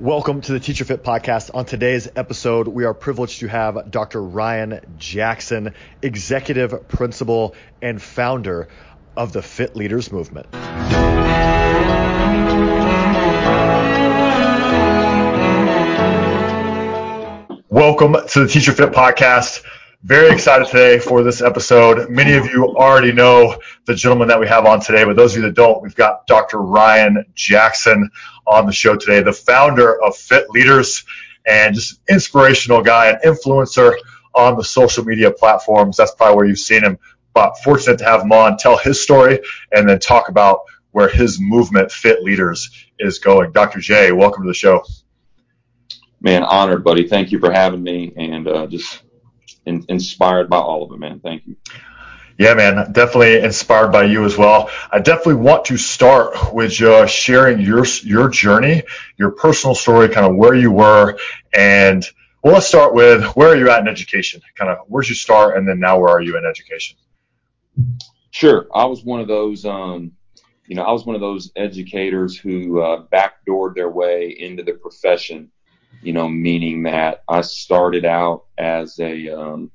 Welcome to the Teacher Fit podcast. On today's episode, we are privileged to have Dr. Ryan Jackson, executive principal and founder of the Fit Leaders Movement. Welcome to the Teacher Fit podcast. Very excited today for this episode. Many of you already know the gentleman that we have on today, but those of you that don't, we've got Dr. Ryan Jackson on the show today, the founder of Fit Leaders and just inspirational guy, an influencer on the social media platforms. That's probably where you've seen him. But fortunate to have him on, tell his story, and then talk about where his movement, Fit Leaders, is going. Dr. J, welcome to the show. Man, honored, buddy. Thank you for having me, and uh, just in, inspired by all of it, man. Thank you. Yeah, man, definitely inspired by you as well. I definitely want to start with uh, sharing your your journey, your personal story, kind of where you were, and well, let's start with where are you at in education? Kind of where'd you start, and then now where are you in education? Sure, I was one of those. Um, you know, I was one of those educators who uh, backdoored their way into the profession you know, meaning that I started out as a um,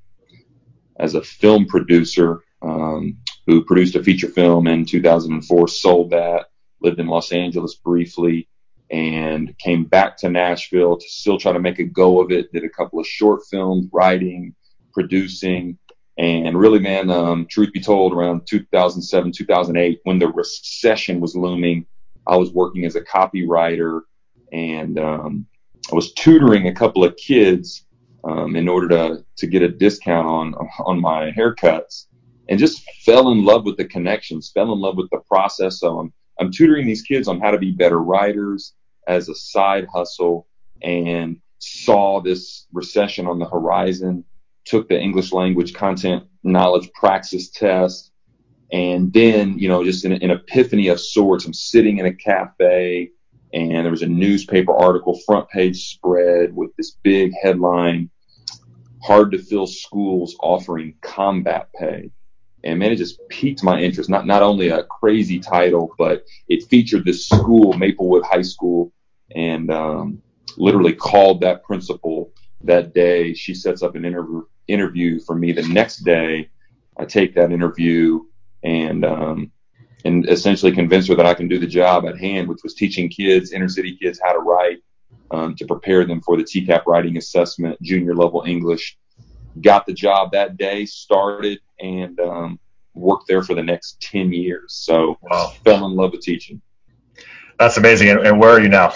as a film producer um, who produced a feature film in 2004, sold that, lived in Los Angeles briefly, and came back to Nashville to still try to make a go of it. Did a couple of short films, writing, producing, and really, man, um, truth be told, around 2007, 2008, when the recession was looming, I was working as a copywriter and um, I was tutoring a couple of kids um, in order to to get a discount on on my haircuts, and just fell in love with the connections, fell in love with the process. So I'm I'm tutoring these kids on how to be better writers as a side hustle, and saw this recession on the horizon. Took the English language content knowledge praxis test, and then you know just an, an epiphany of sorts. I'm sitting in a cafe and there was a newspaper article front page spread with this big headline hard to fill schools offering combat pay and man it just piqued my interest not not only a crazy title but it featured this school maplewood high school and um, literally called that principal that day she sets up an interview interview for me the next day i take that interview and um, and essentially convince her that I can do the job at hand, which was teaching kids, inner city kids, how to write um, to prepare them for the TCAP writing assessment, junior level English. Got the job that day, started, and um, worked there for the next 10 years. So wow. fell in love with teaching. That's amazing. And, and where are you now?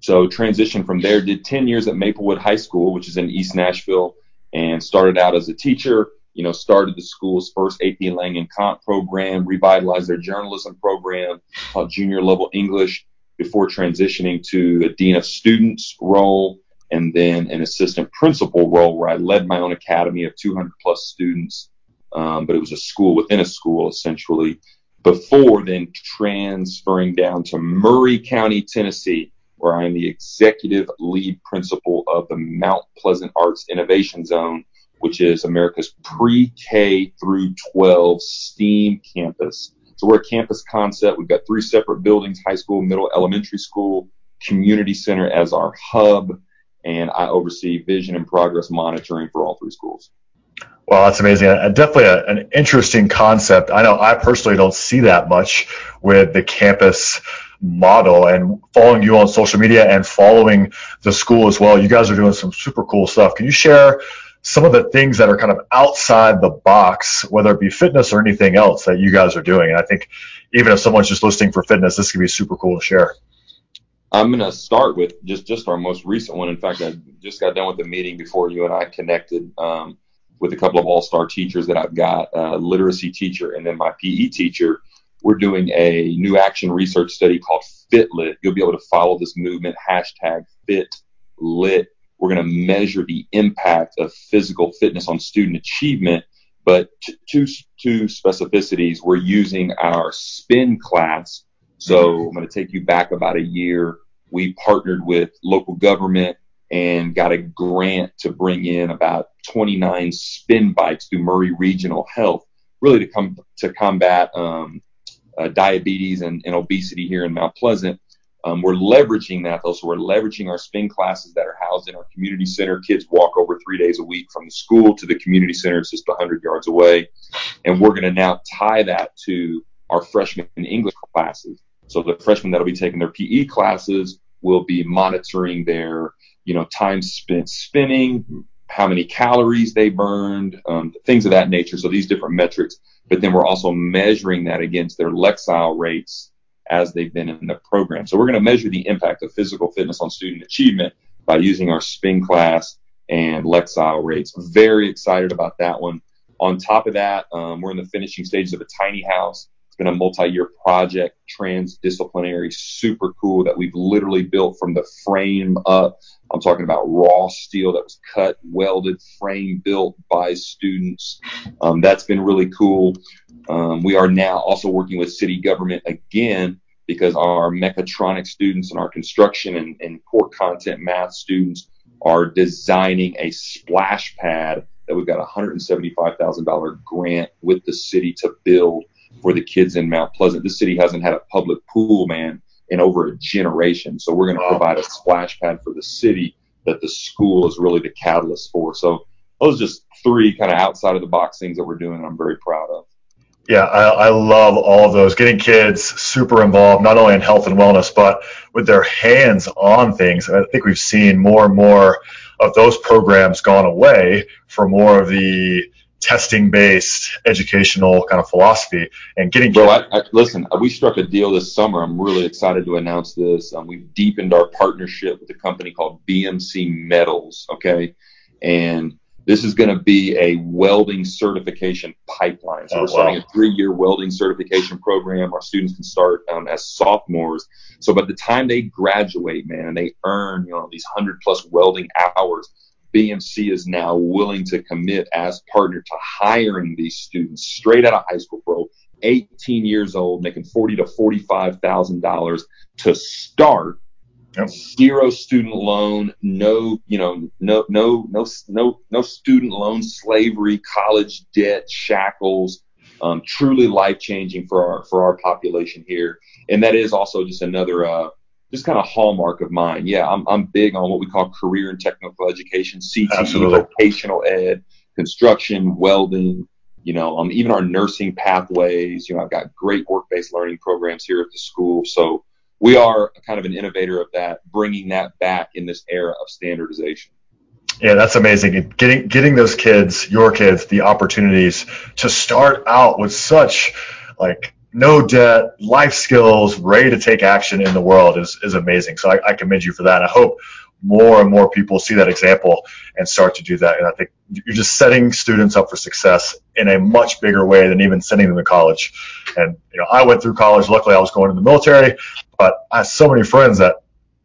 So transitioned from there, did 10 years at Maplewood High School, which is in East Nashville, and started out as a teacher you know, started the school's first AP Lang and Comp program, revitalized their journalism program, taught junior level English before transitioning to a dean of students role and then an assistant principal role where I led my own academy of 200 plus students. Um, but it was a school within a school essentially before then transferring down to Maury County, Tennessee, where I am the executive lead principal of the Mount Pleasant Arts Innovation Zone, which is America's pre-K through 12 STEAM campus. So we're a campus concept. We've got three separate buildings, high school, middle, elementary school, community center as our hub, and I oversee vision and progress monitoring for all three schools. Well, that's amazing. Uh, definitely a, an interesting concept. I know I personally don't see that much with the campus model and following you on social media and following the school as well. You guys are doing some super cool stuff. Can you share some of the things that are kind of outside the box, whether it be fitness or anything else that you guys are doing. And I think even if someone's just listening for fitness, this could be super cool to share. I'm going to start with just, just our most recent one. In fact, I just got done with a meeting before you and I connected um, with a couple of all-star teachers that I've got, a literacy teacher and then my PE teacher. We're doing a new action research study called FitLit. You'll be able to follow this movement, hashtag FitLit we're going to measure the impact of physical fitness on student achievement. But two, two specificities, we're using our spin class. So I'm going to take you back about a year. We partnered with local government and got a grant to bring in about 29 spin bikes through Maury Regional Health, really to come to combat um, uh, diabetes and, and, obesity here in Mount Pleasant. Um, we're leveraging that though. So we're leveraging our spin classes that are housed in our community center. Kids walk over three days a week from the school to the community center. It's just 100 yards away. And we're going to now tie that to our freshman English classes. So the freshmen that'll be taking their PE classes will be monitoring their, you know, time spent spinning, how many calories they burned, um, things of that nature. So these different metrics. But then we're also measuring that against their Lexile rates as they've been in the program. So we're going to measure the impact of physical fitness on student achievement by using our spin class and Lexile rates. Very excited about that one. On top of that, um, we're in the finishing stages of a tiny house. It's been a multi-year project, transdisciplinary, super cool that we've literally built from the frame up. I'm talking about raw steel that was cut, welded, frame built by students. Um, that's been really cool. Um, we are now also working with city government again because our mechatronics students and our construction and, and core content math students are designing a splash pad that we've got a $175,000 grant with the city to build for the kids in Mount Pleasant. The city hasn't had a public pool, man, in over a generation. So we're going to provide a splash pad for the city that the school is really the catalyst for. So those are just three kind of outside of the box things that we're doing. I'm very proud of. Yeah, I, I, love all of those. Getting kids super involved, not only in health and wellness, but with their hands on things. I think we've seen more and more of those programs gone away for more of the testing based educational kind of philosophy and getting Bro, I, I, listen, we struck a deal this summer. I'm really excited to announce this. Um, we've deepened our partnership with a company called BMC Metals. Okay. And this is going to be a welding certification pipeline. So oh, we're starting wow. a three-year welding certification program. Our students can start um, as sophomores. So by the time they graduate, man, and they earn you know these hundred plus welding hours, BMC is now willing to commit as partner to hiring these students straight out of high school, bro. 18 years old, making forty to forty-five thousand dollars to start Yep. Zero student loan, no, you know, no, no, no, no, no student loan slavery, college debt, shackles. Um, truly life changing for our for our population here, and that is also just another uh, just kind of hallmark of mine. Yeah, I'm I'm big on what we call career and technical education, CTE, Absolutely. vocational ed, construction, welding. You know, um, even our nursing pathways. You know, I've got great work-based learning programs here at the school, so we are kind of an innovator of that, bringing that back in this era of standardization. Yeah, that's amazing. Getting getting those kids, your kids, the opportunities to start out with such like no debt, life skills, ready to take action in the world is, is amazing. So I, I commend you for that. I hope more and more people see that example and start to do that. And I think you're just setting students up for success in a much bigger way than even sending them to college. And, you know, I went through college. Luckily, I was going to the military, but I have so many friends that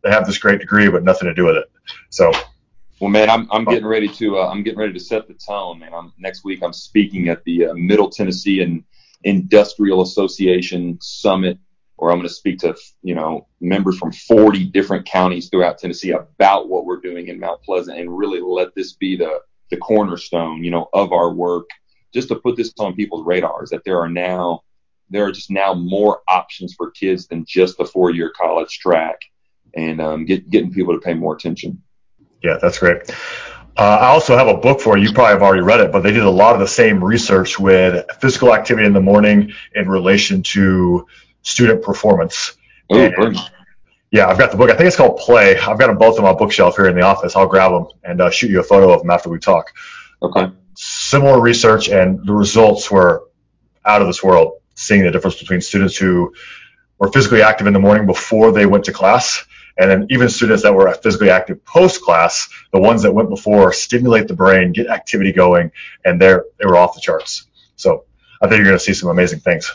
they have this great degree, but nothing to do with it. So, well, man, I'm, I'm getting ready to, uh, I'm getting ready to set the tone, man. I'm, next week, I'm speaking at the uh, Middle Tennessee and Industrial Association Summit or I'm going to speak to, you know, members from 40 different counties throughout Tennessee about what we're doing in Mount Pleasant and really let this be the, the cornerstone, you know, of our work, just to put this on people's radars that there are now, there are just now more options for kids than just the four year college track and um, get, getting people to pay more attention. Yeah, that's great. Uh, I also have a book for you. You probably have already read it, but they did a lot of the same research with physical activity in the morning in relation to student performance. Ooh, yeah, I've got the book. I think it's called Play. I've got them both on my bookshelf here in the office. I'll grab them and uh, shoot you a photo of them after we talk. Okay. Similar research, and the results were out of this world. Seeing the difference between students who were physically active in the morning before they went to class, and then even students that were physically active post class, the ones that went before stimulate the brain, get activity going, and they're they were off the charts. So I think you're going to see some amazing things.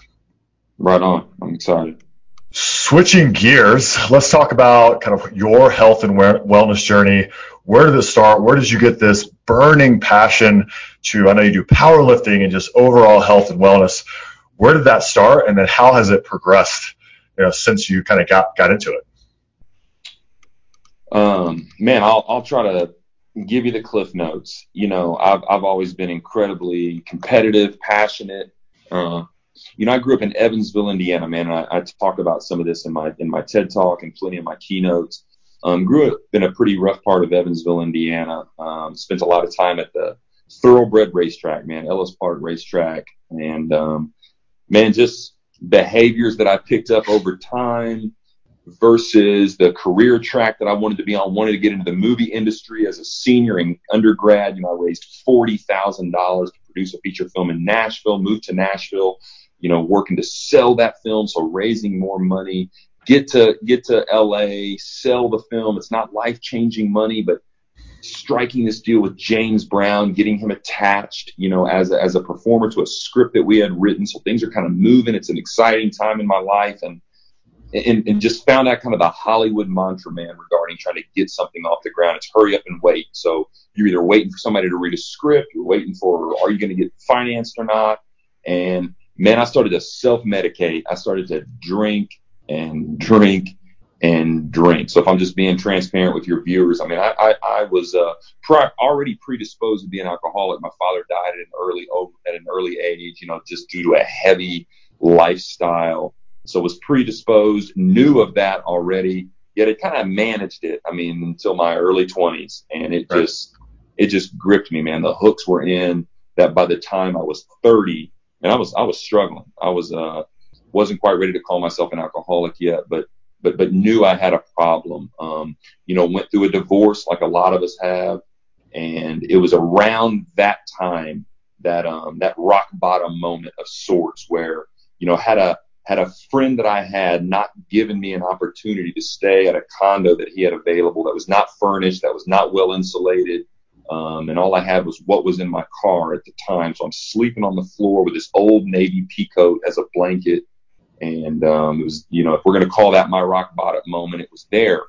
Right on. I'm excited. Switching gears, let's talk about kind of your health and wellness journey. Where did it start? Where did you get this burning passion to? I know you do powerlifting and just overall health and wellness. Where did that start, and then how has it progressed? You know, since you kind of got got into it. Um, man, I'll I'll try to give you the cliff notes. You know, I've I've always been incredibly competitive, passionate. Uh, you know, I grew up in Evansville, Indiana, man. I, I, talk about some of this in my in my TED talk and plenty of my keynotes. Um, grew up in a pretty rough part of Evansville, Indiana. Um, spent a lot of time at the Thoroughbred Racetrack, man, Ellis Park Racetrack, and um, man, just behaviors that I picked up over time versus the career track that I wanted to be on. Wanted to get into the movie industry as a senior in undergrad. You know, I raised forty thousand dollars to produce a feature film in Nashville. Moved to Nashville. You know, working to sell that film, so raising more money. Get to get to LA, sell the film. It's not life changing money, but striking this deal with James Brown, getting him attached, you know, as a, as a performer to a script that we had written. So things are kind of moving. It's an exciting time in my life, and and, and just found out kind of the Hollywood mantra, man, regarding trying to get something off the ground. It's hurry up and wait. So you're either waiting for somebody to read a script, you're waiting for are you going to get financed or not, and man, I started to self medicate. I started to drink and drink and drink. So if I'm just being transparent with your viewers, I mean, I, I, I was uh, pri- already predisposed to be an alcoholic. My father died at an early at an early age, you know, just due to a heavy lifestyle. So was predisposed, knew of that already, yet it kind of managed it. I mean, until my early 20s, and it right. just it just gripped me, man. The hooks were in. That by the time I was 30, and I was I was struggling. I was uh wasn't quite ready to call myself an alcoholic yet, but but but knew I had a problem. Um, you know, went through a divorce like a lot of us have, and it was around that time that um, that rock bottom moment of sorts where you know had a had a friend that I had not given me an opportunity to stay at a condo that he had available that was not furnished, that was not well insulated. Um, and all I had was what was in my car at the time. So I'm sleeping on the floor with this old Navy peacoat as a blanket. And um, it was, you know, if we're going to call that my rock bottom moment, it was there.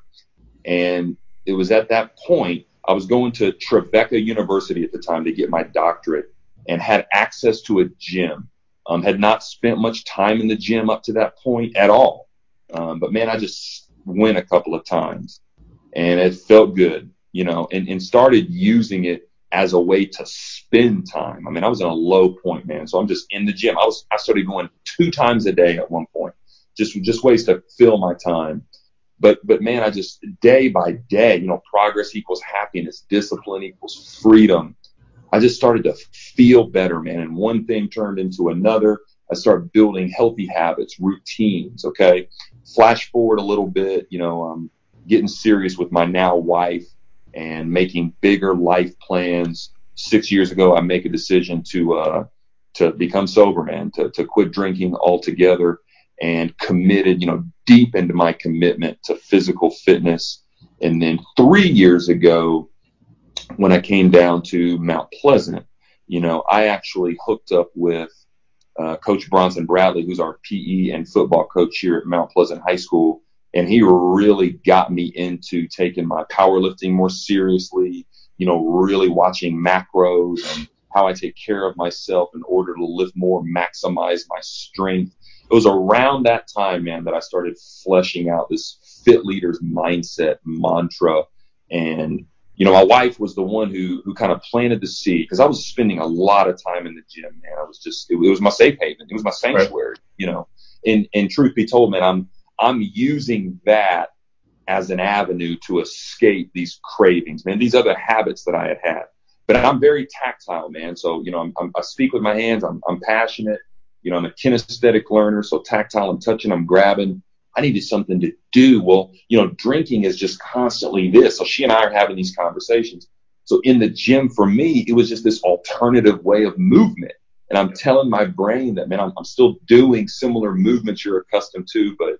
And it was at that point, I was going to Trevecca University at the time to get my doctorate and had access to a gym. Um, had not spent much time in the gym up to that point at all. Um, but man, I just went a couple of times and it felt good, you know, and, and started using it as a way to spend time. I mean, I was in a low point, man. So I'm just in the gym. I was, I started going two times a day at one point, just, just ways to fill my time. But, but man, I just day by day, you know, progress equals happiness, discipline equals freedom. I just started to feel better, man. And one thing turned into another. I started building healthy habits, routines. Okay. Flash forward a little bit, you know, I'm getting serious with my now wife and making bigger life plans. Six years ago, I make a decision to uh, to become sober, man, to to quit drinking altogether, and committed, you know, deep into my commitment to physical fitness. And then three years ago, when I came down to Mount Pleasant, you know, I actually hooked up with uh, Coach Bronson Bradley, who's our PE and football coach here at Mount Pleasant High School and he really got me into taking my powerlifting more seriously, you know, really watching macros and how I take care of myself in order to lift more, maximize my strength. It was around that time, man, that I started fleshing out this fit leaders mindset mantra. And, you know, my wife was the one who, who kind of planted the seed because I was spending a lot of time in the gym, man. I was just, it, it was my safe haven. It was my sanctuary, right. you know, and, and truth be told, man, I'm, I'm using that as an avenue to escape these cravings, man, these other habits that I had had. But I'm very tactile, man. So, you know, I'm, I'm, i speak with my hands. I'm, I'm passionate. You know, I'm a kinesthetic learner. So tactile, I'm touching, I'm grabbing. I needed something to do. Well, you know, drinking is just constantly this. So she and I are having these conversations. So in the gym for me, it was just this alternative way of movement. And I'm telling my brain that, man, I'm, I'm still doing similar movements you're accustomed to, but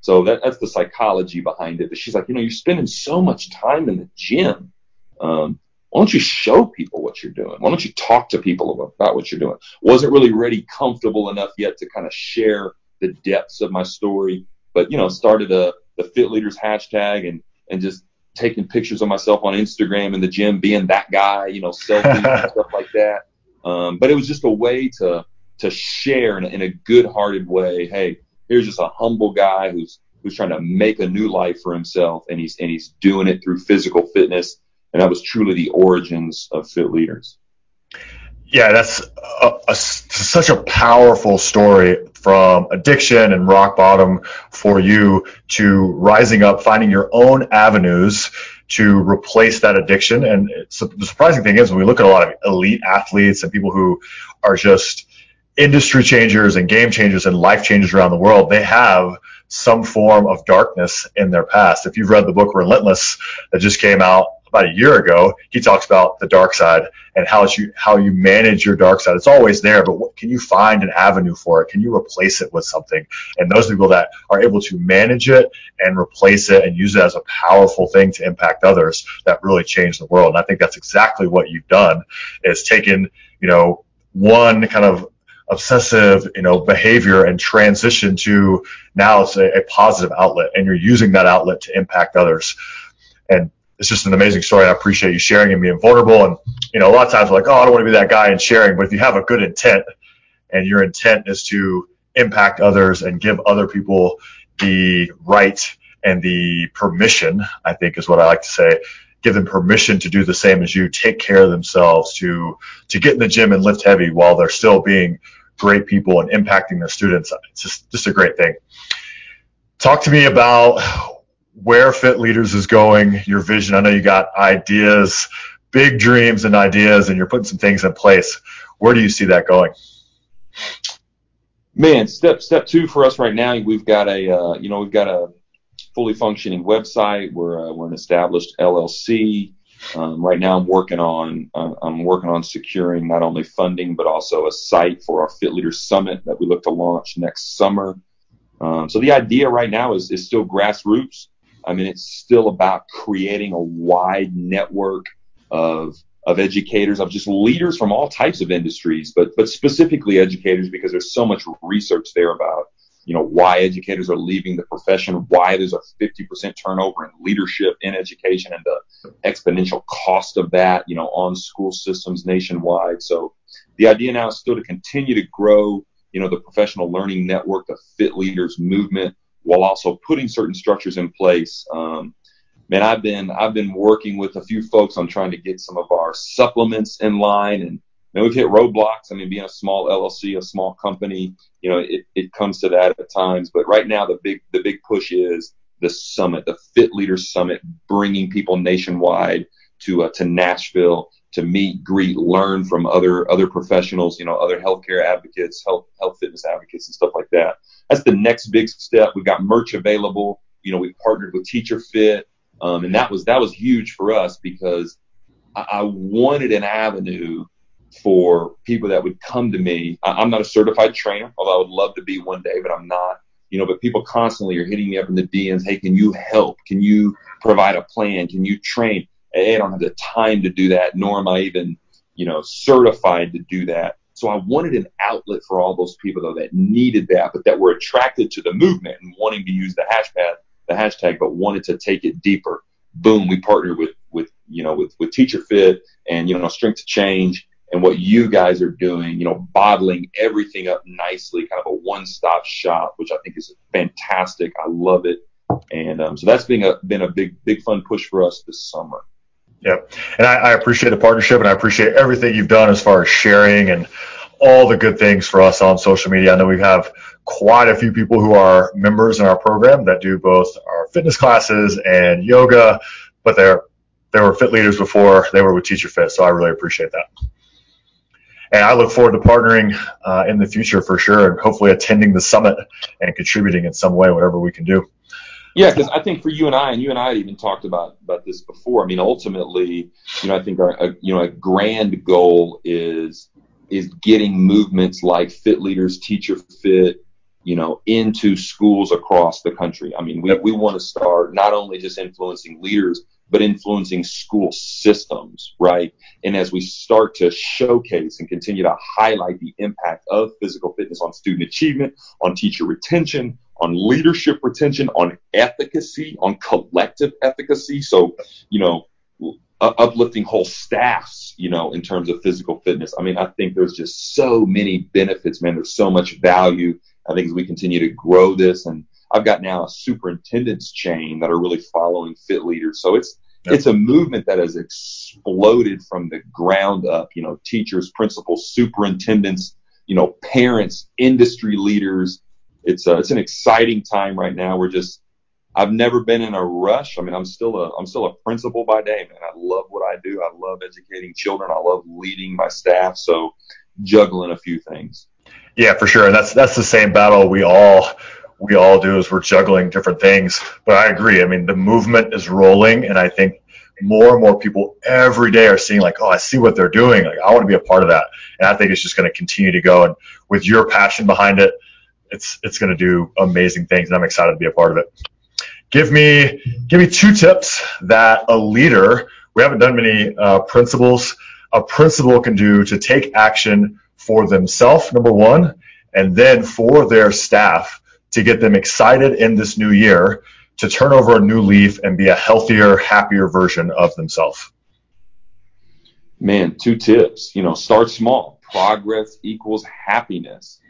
so that, that's the psychology behind it. But she's like, you know, you're spending so much time in the gym. Um, why don't you show people what you're doing? Why don't you talk to people about what you're doing? Wasn't really ready, comfortable enough yet to kind of share the depths of my story, but you know, started a the Fit Leaders hashtag and and just taking pictures of myself on Instagram in the gym, being that guy, you know, selfies and stuff like that. Um, but it was just a way to to share in a, in a good-hearted way. Hey, Here's just a humble guy who's who's trying to make a new life for himself, and he's and he's doing it through physical fitness. And that was truly the origins of Fit Leaders. Yeah, that's a, a, such a powerful story from addiction and rock bottom for you to rising up, finding your own avenues to replace that addiction. And the surprising thing is when we look at a lot of elite athletes and people who are just industry changers and game changers and life changers around the world, they have some form of darkness in their past. If you've read the book Relentless that just came out about a year ago, he talks about the dark side and how you how you manage your dark side. It's always there, but what, can you find an avenue for it? Can you replace it with something? And those people that are able to manage it and replace it and use it as a powerful thing to impact others, that really change the world. And I think that's exactly what you've done is taken, you know, one kind of obsessive, you know, behavior and transition to now it's a, a positive outlet and you're using that outlet to impact others. And it's just an amazing story. I appreciate you sharing and being vulnerable. And, you know, a lot of times we're like, oh, I don't want to be that guy and sharing. But if you have a good intent and your intent is to impact others and give other people the right and the permission, I think is what I like to say, give them permission to do the same as you, take care of themselves, to, to get in the gym and lift heavy while they're still being great people and impacting their students. It's just, just a great thing. Talk to me about where Fit Leaders is going, your vision. I know you got ideas, big dreams and ideas, and you're putting some things in place. Where do you see that going? Man, step step two for us right now. We've got a uh, you know we've got a fully functioning website. We're uh, we're an established LLC. Um, right now, I'm working on uh, I'm working on securing not only funding but also a site for our Fit Leaders Summit that we look to launch next summer. Um, so the idea right now is is still grassroots. I mean, it's still about creating a wide network of of educators, of just leaders from all types of industries, but but specifically educators because there's so much research there about you know why educators are leaving the profession, why there's a 50% turnover in leadership in education, and the exponential cost of that, you know, on school systems nationwide. So the idea now is still to continue to grow, you know, the professional learning network, the Fit Leaders movement, while also putting certain structures in place. Um, man, I've been I've been working with a few folks on trying to get some of our supplements in line, and man, we've hit roadblocks. I mean, being a small LLC, a small company, you know, it, it comes to that at times. But right now, the big the big push is the summit, the Fit Leaders Summit, bringing people nationwide to uh, to Nashville to meet, greet, learn from other other professionals, you know, other healthcare advocates, health health fitness advocates, and stuff like that. That's the next big step. We've got merch available. You know, we partnered with Teacher Fit, um, and that was that was huge for us because I, I wanted an avenue for people that would come to me. I, I'm not a certified trainer, although I would love to be one day, but I'm not. You know, but people constantly are hitting me up in the DMs. Hey, can you help? Can you provide a plan? Can you train? I don't have the time to do that, nor am I even, you know, certified to do that. So I wanted an outlet for all those people though that needed that, but that were attracted to the movement and wanting to use the hashtag, the hashtag, but wanted to take it deeper. Boom, we partnered with with you know with with Teacher Fit and you know Strength to Change and what you guys are doing, you know, bottling everything up nicely, kind of a one-stop shop, which I think is fantastic. I love it, and um, so that's been a been a big big fun push for us this summer. Yep. And I, I, appreciate the partnership and I appreciate everything you've done as far as sharing and all the good things for us on social media. I know we have quite a few people who are members in our program that do both our fitness classes and yoga, but they're they were fit leaders before they were with Teacher Fit, so I really appreciate that. And I look forward to partnering uh, in the future for sure, and hopefully attending the summit and contributing in some way, whatever we can do. Yeah, because I think for you and I, and you and I had even talked about about this before. I mean, ultimately, you know, I think our a, you know a grand goal is is getting movements like Fit Leaders, Teacher Fit, you know, into schools across the country. I mean, we we want to start not only just influencing leaders, but influencing school systems, right? And as we start to showcase and continue to highlight the impact of physical fitness on student achievement, on teacher retention, on leadership retention, on efficacy, on collective efficacy. So, you know, uplifting whole staffs, you know, in terms of physical fitness. I mean, I think there's just so many benefits, man. There's so much value. I think as we continue to grow this, and I've got now a superintendent's chain that are really following fit leaders. So it's Yep. It's a movement that has exploded from the ground up. You know, teachers, principals, superintendents, you know, parents, industry leaders. It's a, it's an exciting time right now. We're just I've never been in a rush. I mean, I'm still a I'm still a principal by day, man. I love what I do. I love educating children. I love leading my staff. So juggling a few things. Yeah, for sure. And that's that's the same battle we all we all do is we're juggling different things. But I agree. I mean, the movement is rolling, and I think more and more people every day are seeing like, oh, I see what they're doing. Like, I want to be a part of that. And I think it's just going to continue to go. And with your passion behind it, it's it's going to do amazing things, and I'm excited to be a part of it. Give me give me two tips that a leader we haven't done many uh, principals a principal can do to take action for themselves number one and then for their staff to get them excited in this new year to turn over a new leaf and be a healthier happier version of themselves. Man two tips. You know start small. Progress equals happiness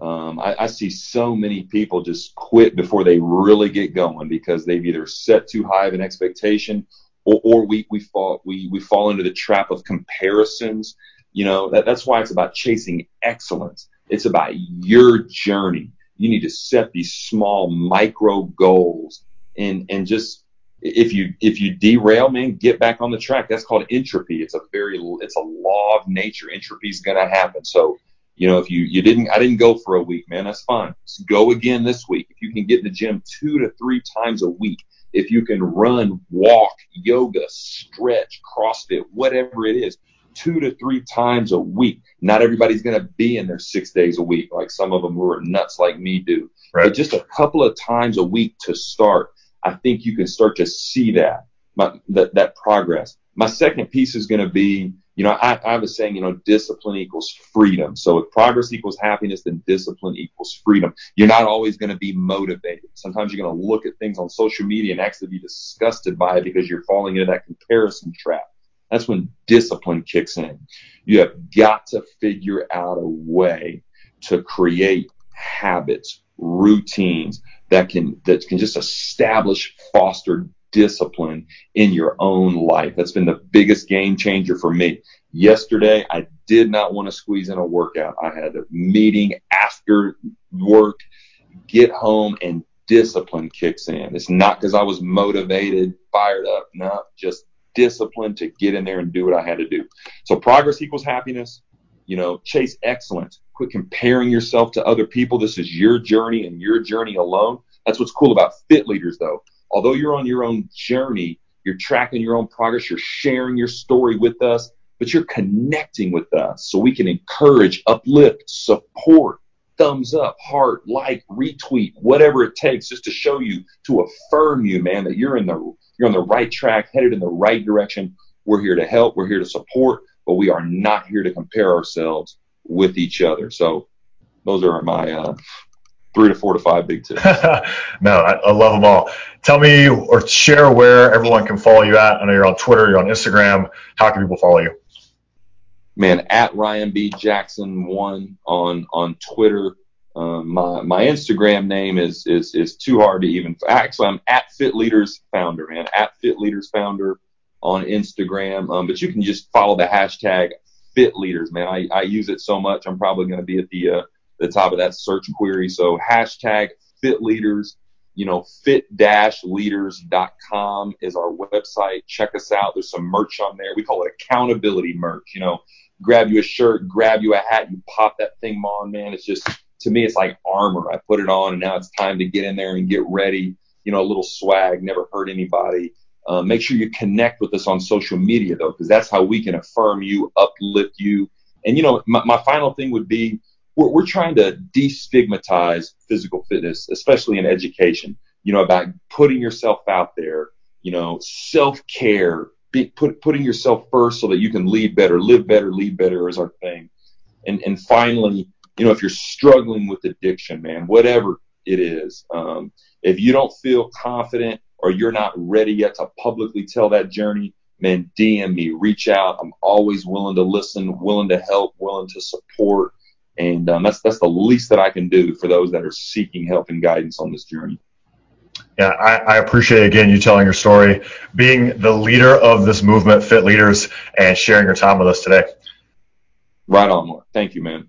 um, I, I, see so many people just quit before they really get going because they've either set too high of an expectation or, or we, we fall we, we fall into the trap of comparisons. You know, that, that's why it's about chasing excellence. It's about your journey. You need to set these small micro goals and and just if you if you derail, man, get back on the track. That's called entropy. It's a very it's a law of nature. Entropy is gonna happen. So you know, if you, you didn't, I didn't go for a week, man, that's fine. Just go again this week. If you can get in the gym two to three times a week, if you can run, walk, yoga, stretch, CrossFit, whatever it is, two to three times a week. Not everybody's going to be in there six days a week, like some of them who are nuts like me do. Right. But just a couple of times a week to start, I think you can start to see that, my, that, that progress. My second piece is going to be you know, I, I was saying, you know, discipline equals freedom. So if progress equals happiness, then discipline equals freedom. You're not always going to be motivated. Sometimes you're going to look at things on social media and actually be disgusted by it because you're falling into that comparison trap. That's when discipline kicks in. You have got to figure out a way to create habits, routines that can, that can just establish, foster discipline in your own life. That's been the biggest game changer for me. Yesterday, I did not want to squeeze in a workout. I had a meeting after work, get home, and discipline kicks in. It's not because I was motivated, fired up. No, just discipline to get in there and do what I had to do. So progress equals happiness. You know, chase excellence. Quit comparing yourself to other people. This is your journey and your journey alone. That's what's cool about fit leaders, though although you're on your own journey, you're tracking your own progress, you're sharing your story with us, but you're connecting with us so we can encourage, uplift, support, thumbs up, heart, like, retweet, whatever it takes just to show you, to affirm you, man, that you're in the you're on the right track, headed in the right direction. We're here to help, we're here to support, but we are not here to compare ourselves with each other. So those are my uh, three to four to five big tips. no, I, I, love them all. Tell me or share where everyone can follow you at. I know you're on Twitter, you're on Instagram. How can people follow you? Man, at Ryan B Jackson one on on Twitter. Um, my my Instagram name is is is too hard to even. Actually, I'm at Fit Leaders Founder, man. At Fit Leaders Founder on Instagram. Um, but you can just follow the hashtag Fit Leaders, man. I, I use it so much. I'm probably going to be at the uh, the top of that search query. So hashtag fit leaders, you know, fit-leaders.com is our website. Check us out. There's some merch on there. We call it accountability merch. You know, grab you a shirt, grab you a hat, you pop that thing on, man. It's just, to me, it's like armor. I put it on and now it's time to get in there and get ready. You know, a little swag, never hurt anybody. Uh, make sure you connect with us on social media though, because that's how we can affirm you, uplift you. And you know, my, my final thing would be, we're, we're trying to destigmatize physical fitness, especially in education, you know, about putting yourself out there, you know, self care, put, putting yourself first so that you can lead better, live better, lead better is our thing. And, and finally, you know, if you're struggling with addiction, man, whatever it is, um, if you don't feel confident or you're not ready yet to publicly tell that journey, man, DM me, reach out. I'm always willing to listen, willing to help, willing to support. And um, that's that's the least that I can do for those that are seeking help and guidance on this journey. Yeah, I, I, appreciate again you telling your story, being the leader of this movement, Fit Leaders, and sharing your time with us today. Right on, Mark. Thank you, man.